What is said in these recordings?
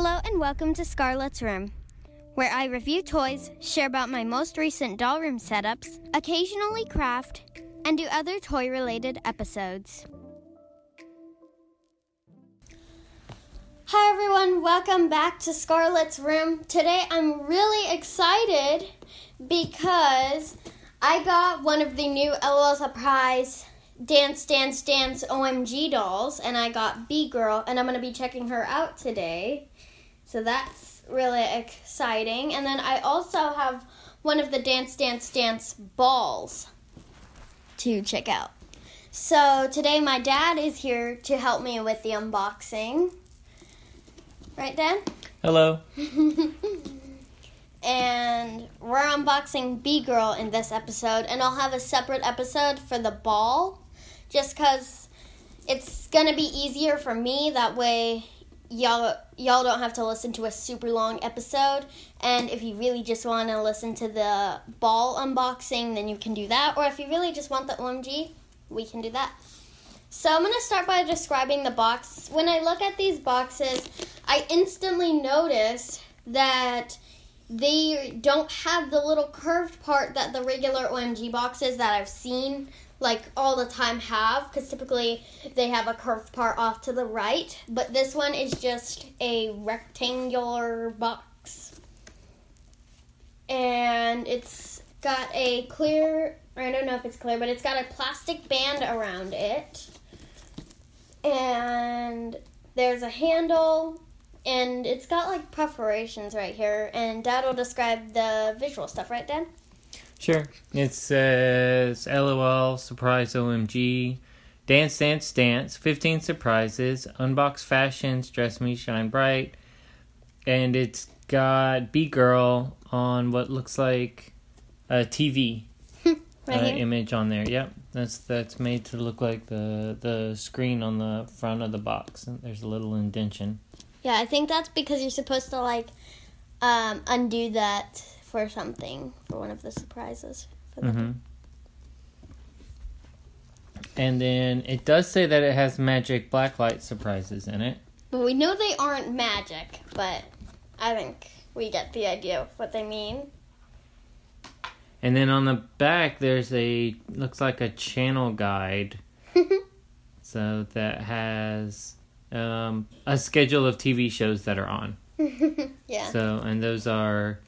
Hello and welcome to Scarlett's Room, where I review toys, share about my most recent doll room setups, occasionally craft, and do other toy related episodes. Hi everyone, welcome back to Scarlett's Room. Today I'm really excited because I got one of the new LOL Surprise Dance Dance Dance OMG dolls, and I got B-Gurl, and I'm to be checking her out today. So that's really exciting. And then I also have one of the Dance Dance Dance balls to check out. So today my dad is here to help me with the unboxing. Right, Dad? Hello. and we're unboxing B-Gurl in this episode, and I'll have a separate episode for the ball just because it's gonna be easier for me. That way, y'all y'all don't have to listen to a super long episode. And if you really just want to listen to the ball unboxing, then you can do that. Or if you really just want the OMG, we can do that. So I'm gonna start by describing the box. When I look at these boxes, I instantly notice that they don't have the little curved part that the regular OMG boxes that I've seen like all the time have because typically they have a curved part off to the right. But this one is just a rectangular box. And it's got a clear I don't know if it's clear but it's got a plastic band around it. And there's a handle and it's got like perforations right here. And dad will describe the visual stuff right dad Sure. It says LOL, surprise OMG, dance, dance, dance, 15 surprises, unbox fashions, dress me, shine bright. And it's got B-Gurl on what looks like a TV right uh, image on there. Yep. That's that's made to look like the the screen on the front of the box. And there's a little indentation. Yeah, I think that's because you're supposed to like um, undo that for something for one of the surprises. Mm-hmm. And then it does say that it has magic blacklight surprises in it. But we know they aren't magic, but I think we get the idea of what they mean. And then on the back, there's a looks like a channel guide. so that has um, a schedule of TV shows that are on. yeah. So and those are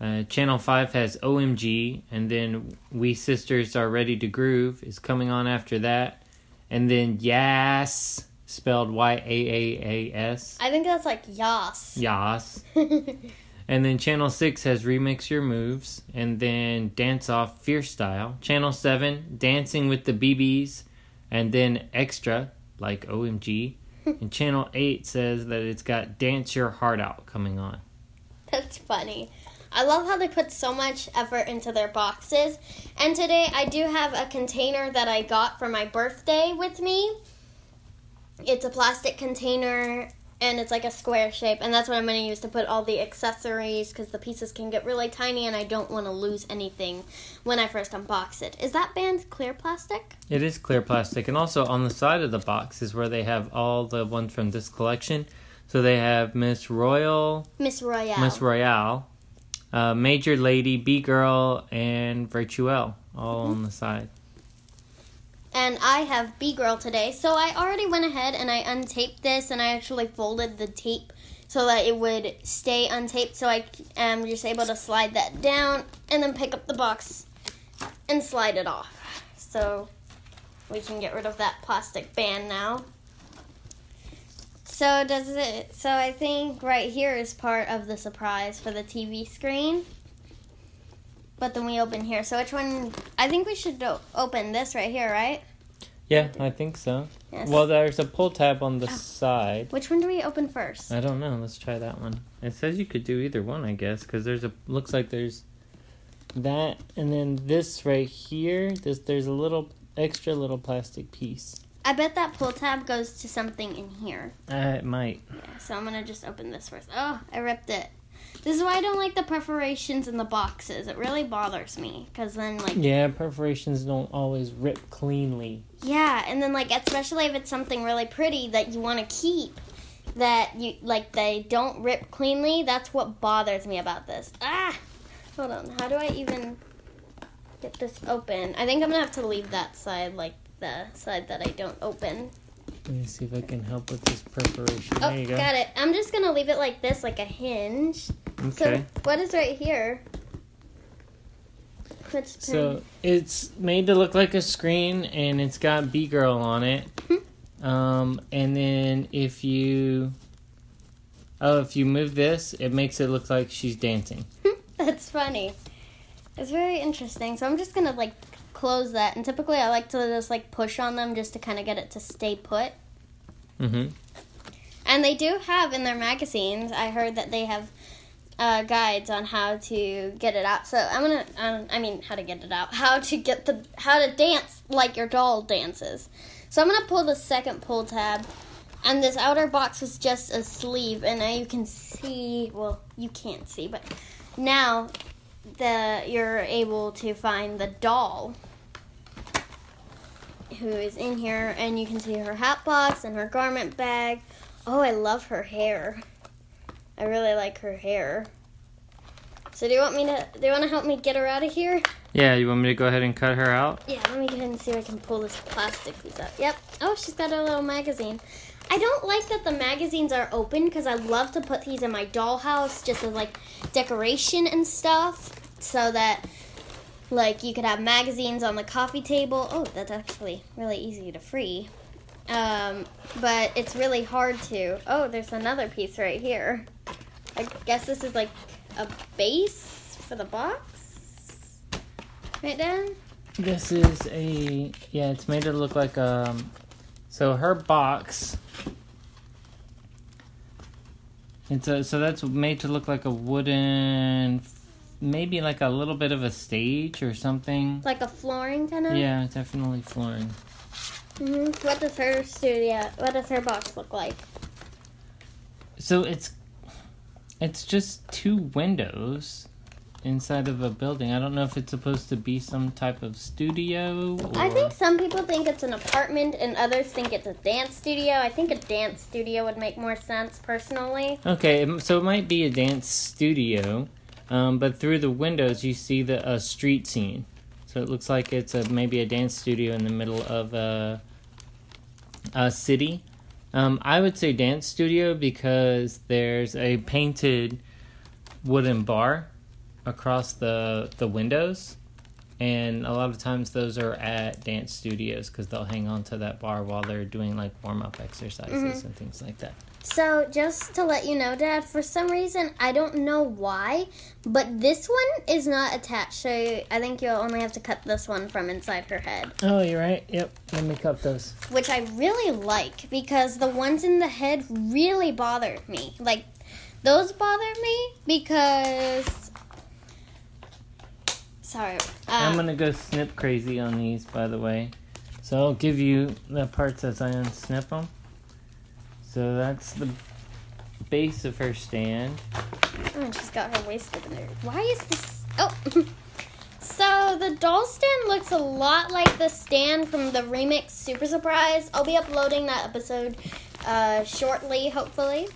uh, Channel 5 has OMG, and then We Sisters Are Ready to Groove is coming on after that. And then Yas, spelled Y A A A S. I think that's like Yas. Yas. and then Channel 6 has Remix Your Moves, and then Dance Off Fierce Style. Channel 7, Dancing with the BBs, and then Extra, like OMG. and Channel 8 says that it's got Dance Your Heart Out coming on. That's funny. I love how they put so much effort into their boxes. And today I do have a container that I got for my birthday with me. It's a plastic container and it's like a square shape and that's what I'm going to use to put all the accessories cuz the pieces can get really tiny and I don't want to lose anything when I first unbox it. Is that band clear plastic? It is clear plastic and also on the side of the box is where they have all the ones from this collection. So they have Miss Royal, Miss Royale. Miss Royale, uh, Major Lady, B-Gurl, and Virtuelle all mm-hmm. on the side. And I have B-Gurl today, so I already went ahead and I untaped this and I actually folded the tape so that it would stay untaped so I am just able to slide that down and then pick up the box and slide it off. So we can get rid of that plastic band now. So does it? So I think right here is part of the surprise for the TV screen. But then we open here. So which one? I think we should open this right here, right? Yeah, I think so. Yes. Well, there's a pull tab on the oh. side. Which one do we open first? I don't know. Let's try that one. It says you could do either one, I guess, because there's a looks like there's that, and then this right here. This there's a little extra little plastic piece. I bet that pull tab goes to something in here. Uh, it might. Yeah, so I'm gonna just open this first. Oh, I ripped it. This is why I don't like the perforations in the boxes. It really bothers me because then like yeah, perforations don't always rip cleanly. Yeah, and then like especially if it's something really pretty that you want to keep, that you like they don't rip cleanly. That's what bothers me about this. Ah, hold on. How do I even get this open? I think I'm gonna have to leave that side, like the side that I don't open. Let me see if I can help with this perforation. Oh, there you go. got it. I'm just gonna leave it like this, like a hinge. Okay. So what is right here? So it's made to look like a screen, and it's got B-Gurl on it. um, and then if you, oh, if you move this, it makes it look like she's dancing. That's funny. It's very interesting. So I'm just gonna like close that. And typically I like to just like push on them just to kind of get it to stay put. Mm-hmm. And they do have in their magazines. I heard that they have uh, guides on how to get it out. So I'm gonna. Um, I mean, how to get it out. How to get the. How to dance like your doll dances. So I'm gonna pull the second pull tab. And this outer box is just a sleeve, and now you can see. Well, you can't see, but now the you're able to find the doll who is in here, and you can see her hat box and her garment bag. Oh, I love her hair. I really like her hair. So do you want me to? Do you want to help me get her out of here? Yeah, you want me to go ahead and cut her out? Yeah, let me go ahead and see if I can pull this plastic piece out. Yep. Oh, she's got a little magazine. I don't like that the magazines are open because I love to put these in my dollhouse just as like decoration and stuff, so that like you could have magazines on the coffee table. Oh, that's actually really easy to free. Um, but it's really hard to. Oh, there's another piece right here. I guess this is like a base for the box. Right, Dad? This is a yeah. It's made to look like um. So her box. It's a, so that's made to look like a wooden, maybe like a little bit of a stage or something. Like a flooring kind of. Yeah, definitely flooring. hmm What does her studio? What does her box look like? So it's it's just two windows inside of a building. I don't know if it's supposed to be some type of studio. Or... I think some people think it's an apartment, and others think it's a dance studio. I think a dance studio would make more sense personally. Okay, so it might be a dance studio, um, but through the windows you see the a street scene. So it looks like it's a maybe a dance studio in the middle of a a city. Um, I would say dance studio because there's a painted wooden bar across the the windows, and a lot of times those are at dance studios because they'll hang on to that bar while they're doing like warm up exercises and things like that. So, just to let you know, Dad, for some reason, I don't know why, but this one is not attached. So, I think you'll only have to cut this one from inside her head, Oh, you're right. Yep. Let me cut those. which I really like because the ones in the head really bothered me. Like, those bothered me because. Sorry. I'm Um, gonna go snip crazy on these, by the way. So I'll give you the parts as I unsnip them. So that's the base of her stand. Oh, and she's got her waist in there. Why is this? Oh. so the doll stand looks a lot like the stand from the remix Super Surprise. I'll be uploading that episode uh, shortly, hopefully.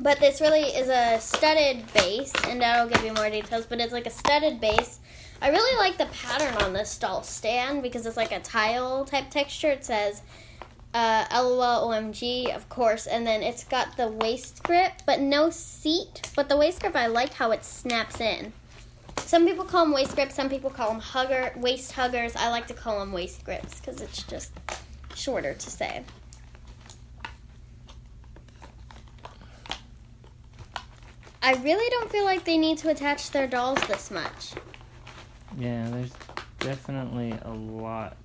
But this really is a studded base, and that'll give you more details. But it's like a studded base. I really like the pattern on this doll stand because it's like a tile type texture. It says uh, LOL OMG, of course, and then it's got the waist grip, but no seat. But the waist grip, I like how it snaps in. Some people call them waist grips, some people call them hugger, waist huggers. I like to call them waist grips because it's just shorter to say. I really don't feel like they need to attach their dolls this much. Yeah, there's definitely a lot.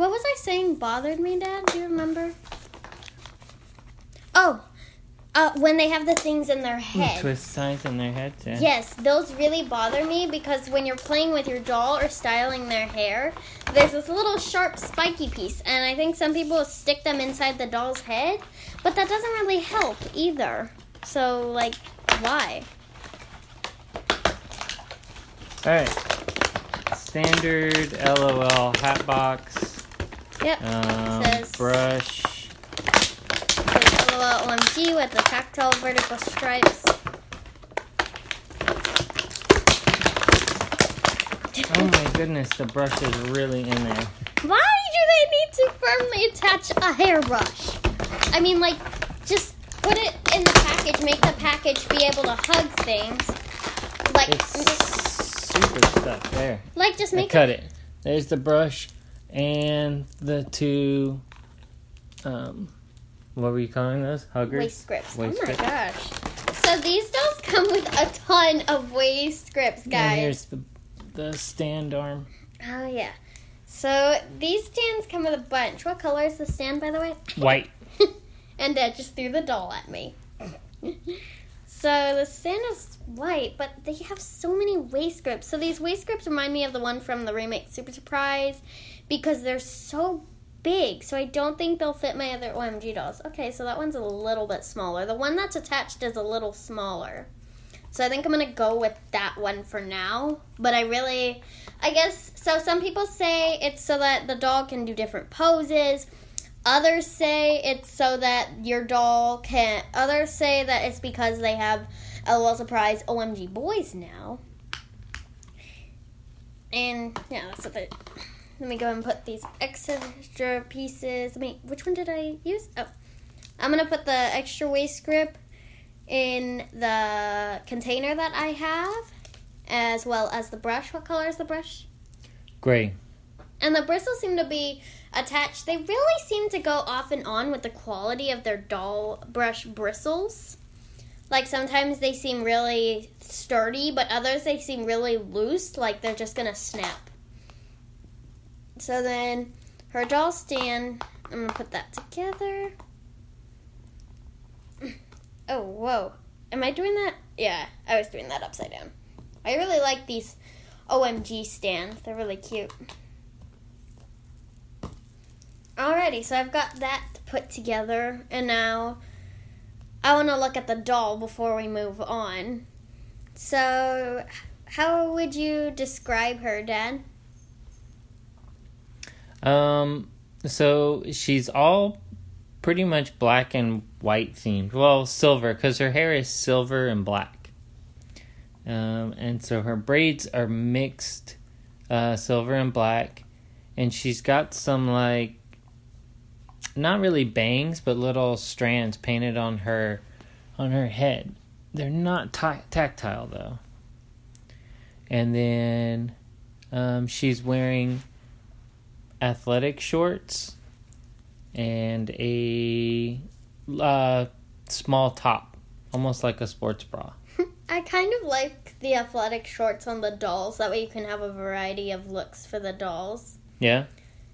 What was I saying bothered me, Dad? Do you remember? Oh, uh, when they have the things in their head. Twist ties in their heads. Yeah. Yes, those really bother me because when you're playing with your doll or styling their hair, there's this little sharp spiky piece, and I think some people stick them inside the doll's head, but that doesn't really help either. So, like, why? All right. Standard LOL hat box. Yep. Um, Says- brush. LOL OMG with the tactile vertical stripes. Oh my goodness, the brush is really in there. Why do they need to firmly attach a hairbrush? I mean, like, just put it in the package, make the package be able to hug things. Like, It's just, super stuck. There. like just I make cut it. There's the brush and the two. Um, what were you calling those? Huggers. waist grips. Waist oh my gosh. So these dolls come with a ton of waist grips, And guys. here's the the stand arm. Oh yeah. So these stands come with a bunch. What color is the stand, by the way? White. and Dad just threw the doll at me. so the stand is white, but they have so many waist grips. So these waist grips remind me of the one from the remix Super Surprise because they're so big. So I don't think they'll fit my other OMG dolls. Okay, so that one's a little bit smaller. The one that's attached is a little smaller. So I think I'm gonna go with that one for now. But I really, I guess, so some people say it's so that the doll can do different poses. Others say it's so that your doll can. Others say that it's because they have LOL Surprise OMG Boys now. And yeah, that's what they. Let me go and put these extra pieces. Let me. Which one did I use? Oh, I'm gonna put the extra waist grip in the container that I have, as well as the brush. What color is the brush? Gray. And the bristles seem to be attached. They really seem to go off and on with the quality of their doll brush bristles. Like sometimes they seem really sturdy, but others they seem really loose, like they're just gonna snap. So then her doll stand, I'm gonna put that together. Oh, whoa. Am I doing that? Yeah, I was doing that upside down. I really like these OMG stands, they're really cute. Alrighty, so I've got that put together, and now I want to look at the doll before we move on. So, how would you describe her, Dad? Um, so she's all pretty much black and white themed. Well, silver because her hair is silver and black. Um, and so her braids are mixed uh, silver and black, and she's got some like not really bangs, but little strands painted on her on her head. They're not ta- tactile though. And then um, she's wearing athletic shorts and a uh, small top, almost like a sports bra. I kind of like the athletic shorts on the dolls. That way you can have a variety of looks for the dolls. Yeah.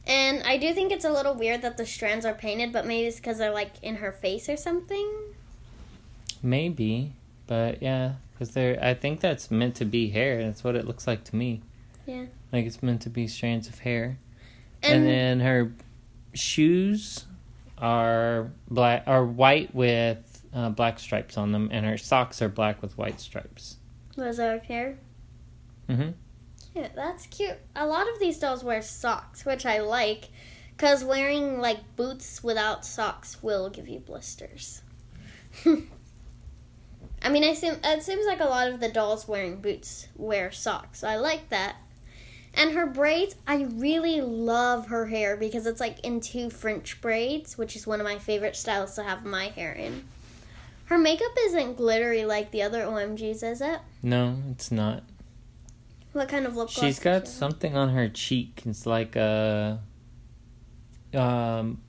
And I do think it's a little weird that the strands are painted, but maybe it's because they're like in her face or something. Maybe, but yeah, because they're. I think that's meant to be hair. That's what it looks like to me. Yeah. Like it's meant to be strands of hair. And, And, then her shoes are black, are white with uh, black stripes on them, and her socks are black with white stripes. was our hair. Mhm. Yeah, that's cute. A lot of these dolls wear socks, which I like, because wearing like boots without socks will give you blisters. I mean, I seem it seems like a lot of the dolls wearing boots wear socks. So I like that. And her braids, I really love her hair because it's like in two French braids, which is one of my favorite styles to have my hair in. Her makeup isn't glittery like the other OMGs, is it? No, it's not. What kind of lip gloss? She's got she something on her cheek. It's like a um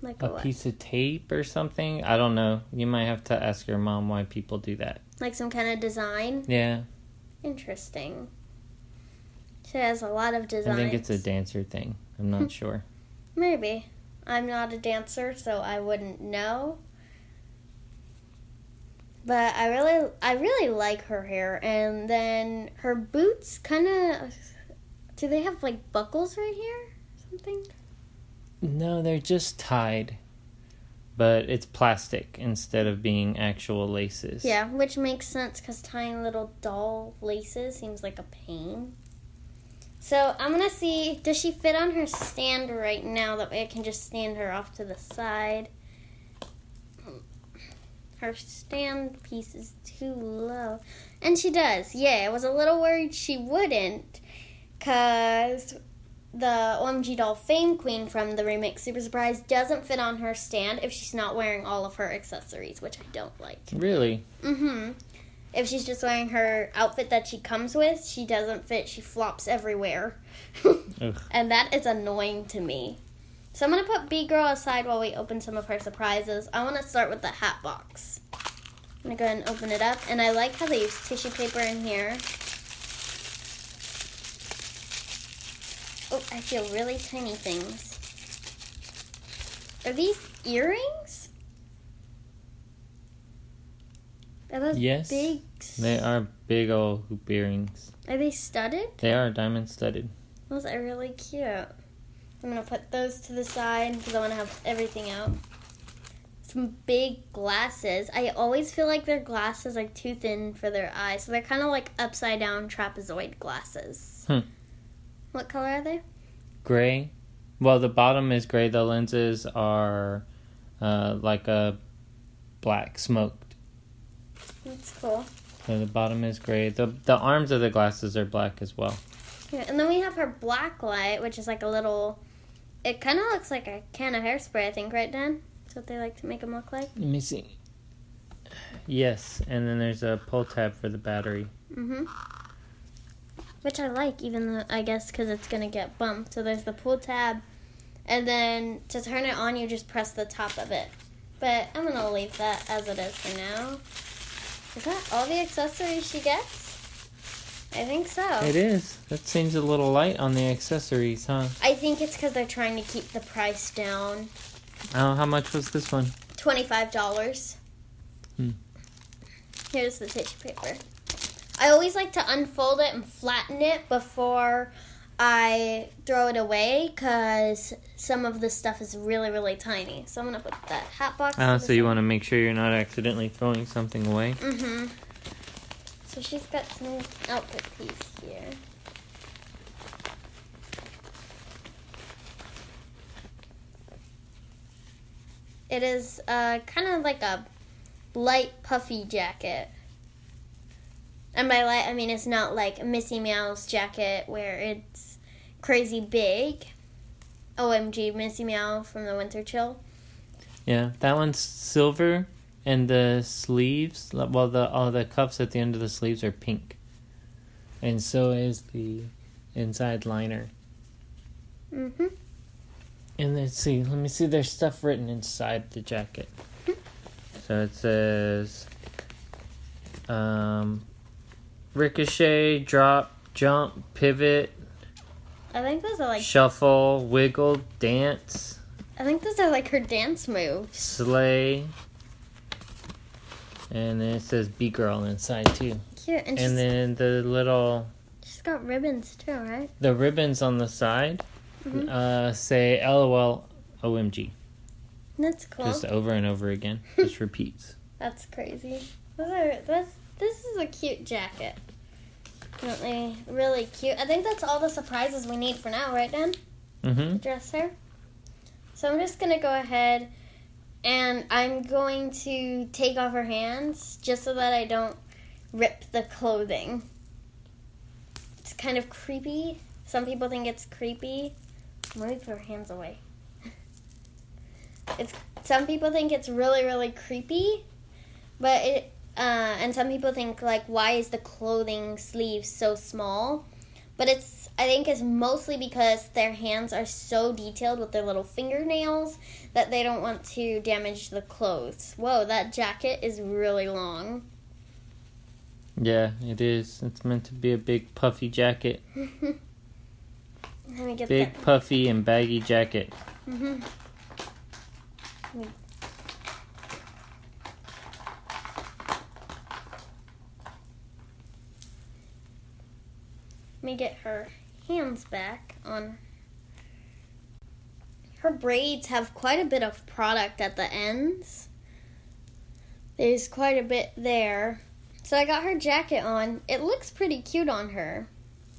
like a a piece of tape or something. I don't know. You might have to ask your mom why people do that. like some kind of design. Yeah, Interesting. She has a lot of designs. I think it's a dancer thing. I'm not hmm. sure. Maybe. I'm not a dancer, so I wouldn't know. But I really I really like her hair and then her boots kind of do they have like buckles right here? Something? No, they're just tied, but it's plastic instead of being actual laces. Yeah, which makes sense cuz tying little doll laces seems like a pain. So, I'm to see does she fit on her stand right now that way I can just stand her off to the side. her stand piece is too low. And she does. Yeah, I was a little worried she wouldn't. Because the OMG Doll Fame Queen from the remix Super Surprise doesn't fit on her stand if she's not wearing all of her accessories, which I don't like. Really? Mm-hmm. If she's just wearing her outfit that she comes with, she doesn't fit. She flops everywhere. And that is annoying to me. So I'm going to put B-Gurl aside while we open some of her surprises. I want to start with the hat box. I'm going to go ahead and open it up. And I like how they use tissue paper in here. Oh, I feel really tiny things. Are these earrings? Are those Yes. They are big old hoop earrings. Are they studded? They are diamond studded. Those are really cute. I'm gonna put those to the side because I want to have everything out. Some big glasses. I always feel like their glasses are too thin for their eyes, so they're kind of like upside down trapezoid glasses. Hmm. What color are they? Gray. Well, the bottom is gray. The lenses are uh, like a black smoked. That's cool. So the bottom is gray. The the arms of the glasses are black as well. Yeah, and then we have her black light, which is like a little. It kind of looks like a can of hairspray, I think, right, Dad? That's what they like to make them look like. Let me see. Yes, and then there's a pull tab for the battery. Mm-hmm. Which I like, even though I guess because it's gonna get bumped. So there's the pull tab, and then to turn it on, you just press the top of it. But I'm gonna leave that as it is for now. Is that all the accessories she gets? I think so. It is. That seems a little light on the accessories, huh? I think it's because they're trying to keep the price down. Oh, how much was this one? Twenty-five dollars. Hmm. Here's the tissue paper. I always like to unfold it and flatten it before I throw it away because some of the stuff is really, really tiny. So I'm gonna put that hat box. Oh, so you want to make sure you're not accidentally throwing something away? Mm-hmm. So she's got some outfit piece here. It is uh, kind of like a light puffy jacket. And by light, I mean it's not like Missy Meow's jacket where it's crazy big. OMG, Missy Meow from the Winter Chill. Yeah, that one's silver, and the sleeves, well, the all the cuffs at the end of the sleeves are pink, and so is the inside liner. Mm-hmm. And let's see, let me see. There's stuff written inside the jacket. So it says, um, ricochet, drop, jump, pivot, I think those are like shuffle, wiggle, dance, I think those are like her dance moves. slay. And then it says B-Gurl inside too. Cute, and, And then the little she's got ribbons too, right? the ribbons on the side Mhm. uh, say LOL OMG. That's cool. Just over and over again. Just repeats. That's crazy. Those are that's this is a cute jacket. Really, really cute. I think that's all the surprises we need for now, right, Dad? Mm-hmm. Dress her. So I'm just gonna go ahead and I'm going to take off her hands just so that I don't rip the clothing. It's kind of creepy. Some people think it's creepy. Let me put her hands away. It's some people think it's really really creepy, but it uh, and some people think like why is the clothing sleeves so small? But it's I think it's mostly because their hands are so detailed with their little fingernails that they don't want to damage the clothes. Whoa, that jacket is really long. Yeah, it is. It's meant to be a big puffy jacket. Let me get Big puffy and baggy jacket. that. Me get her hands back on. Her braids have quite a bit of product at the ends. There's quite a bit there. So I got her jacket on. It looks pretty cute on her.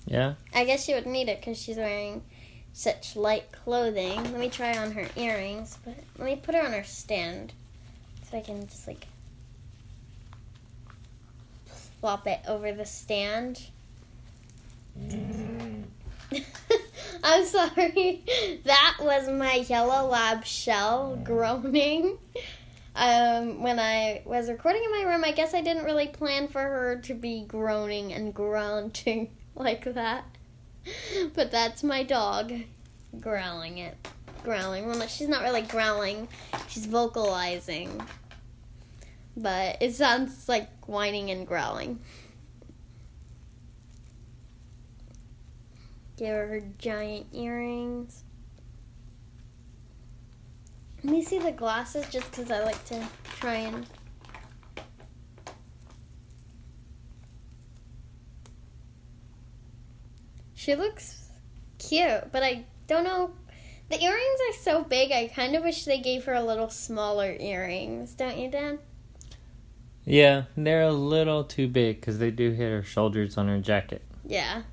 Yeah. I guess she would need it because she's wearing such light clothing. Let me try on her earrings, but let me put her on her stand so I can just like flop it over the stand. I'm sorry. That was my yellow lab shell groaning. Um, when I was recording in my room, I guess I didn't really plan for her to be groaning and grunting like that. But that's my dog growling it. Growling. Well, she's not really growling, she's vocalizing. But it sounds like whining and growling. Give her her giant earrings. Let me see the glasses just because I like to try and. She looks cute, but I don't know. The earrings are so big, I kind of wish they gave her a little smaller earrings, don't you, Dad? Yeah, they're a little too big because they do hit her shoulders on her jacket. Yeah.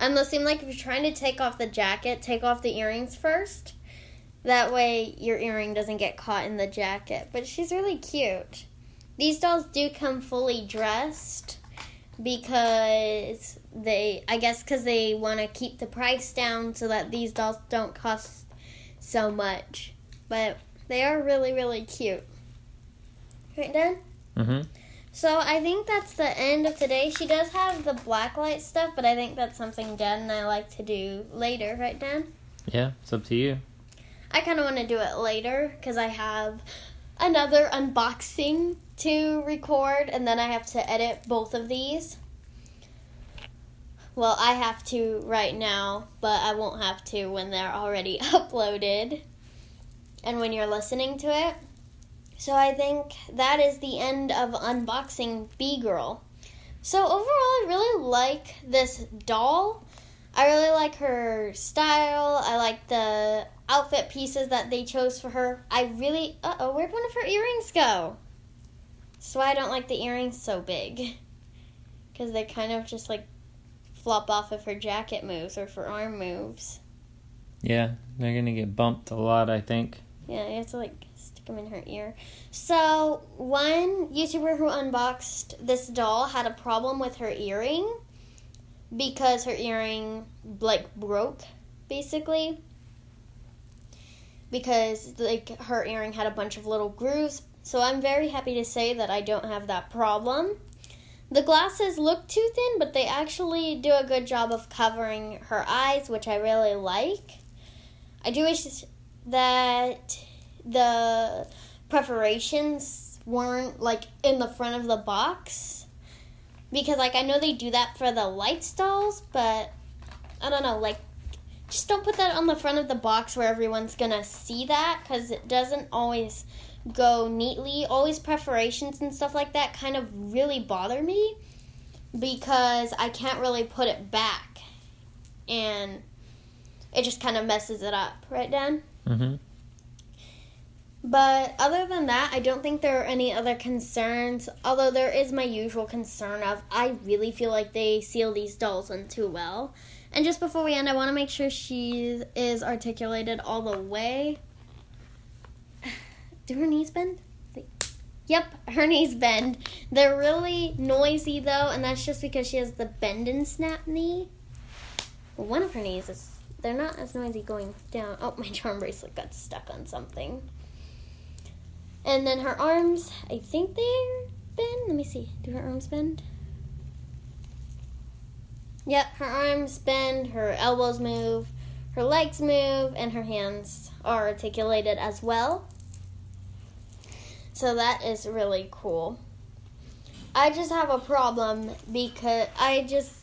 And they'll seem like if you're trying to take off the jacket, take off the earrings first. That way your earring doesn't get caught in the jacket. But she's really cute. These dolls do come fully dressed because they, I guess, because they want to keep the price down so that these dolls don't cost so much. But they are really, really cute. Right, Dad? Mm-hmm. So I think that's the end of today. She does have the black light stuff, but I think that's something Dad and I like to do later, right, Dad? Yeah, it's up to you. I kind of want to do it later because I have another unboxing to record, and then I have to edit both of these. Well, I have to right now, but I won't have to when they're already uploaded and when you're listening to it. So I think that is the end of unboxing B-Gurl. So overall, I really like this doll. I really like her style. I like the outfit pieces that they chose for her. I really. Uh oh, where'd one of her earrings go? That's why I don't like the earrings so big. Because they kind of just like flop off if her jacket moves or if her arm moves. Yeah, they're gonna get bumped a lot, I think. Yeah, you have to like them in her ear. So, one YouTuber who unboxed this doll had a problem with her earring because her earring like broke basically because like her earring had a bunch of little grooves. So, I'm very happy to say that I don't have that problem. The glasses look too thin, but they actually do a good job of covering her eyes, which I really like. I do wish that the preparations weren't like in the front of the box because like I know they do that for the light stalls, but I don't know, like just don't put that on the front of the box where everyone's gonna see that because it doesn't always go neatly. Always perforations and stuff like that kind of really bother me because I can't really put it back and it just kind of messes it up, right, Dad? Mm-hmm. But other than that, I don't think there are any other concerns. Although there is my usual concern of I really feel like they seal these dolls in too well. And just before we end, I want to make sure she is articulated all the way. Do her knees bend? Yep, her knees bend. They're really noisy though, and that's just because she has the bend and snap knee. One of her knees is. They're not as noisy going down. Oh, my charm bracelet got stuck on something. And then her arms, I think they're bend. Let me see. Do her arms bend? Yep, her arms bend, her elbows move, her legs move, and her hands are articulated as well. So that is really cool. I just have a problem because I just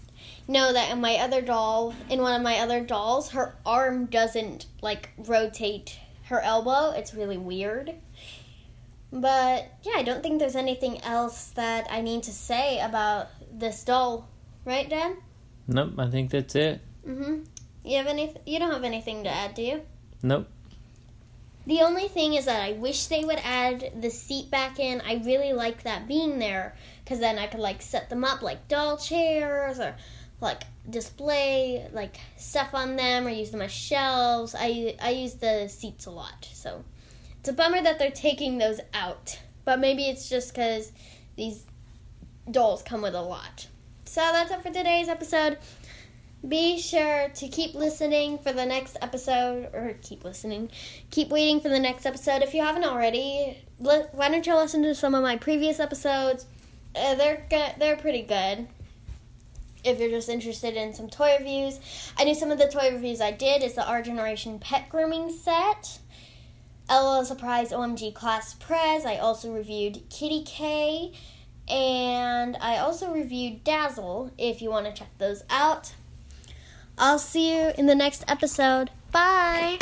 know that in my other doll, in one of my other dolls, her arm doesn't like rotate her elbow. It's really weird. But yeah, I don't think there's anything else that I need to say about this doll, right, Dad? Nope, I think that's it. Mhm. You have any? You don't have anything to add, do you? Nope. The only thing is that I wish they would add the seat back in. I really like that being there because then I could like set them up like doll chairs or like display like stuff on them or use them as shelves. I I use the seats a lot, so it's a bummer that they're taking those out. But maybe it's just because these dolls come with a lot. So that's it for today's episode. Be sure to keep listening for the next episode, or keep listening, keep waiting for the next episode. If you haven't already, li- why don't you listen to some of my previous episodes? Uh, they're good. They're pretty good. If you're just interested in some toy reviews, I knew some of the toy reviews I did is the Our Generation Pet Grooming Set, LOL Surprise OMG Class Prez. I also reviewed Kitty K, and I also reviewed Dazzle. If you want to check those out. I'll see you in the next episode. Bye.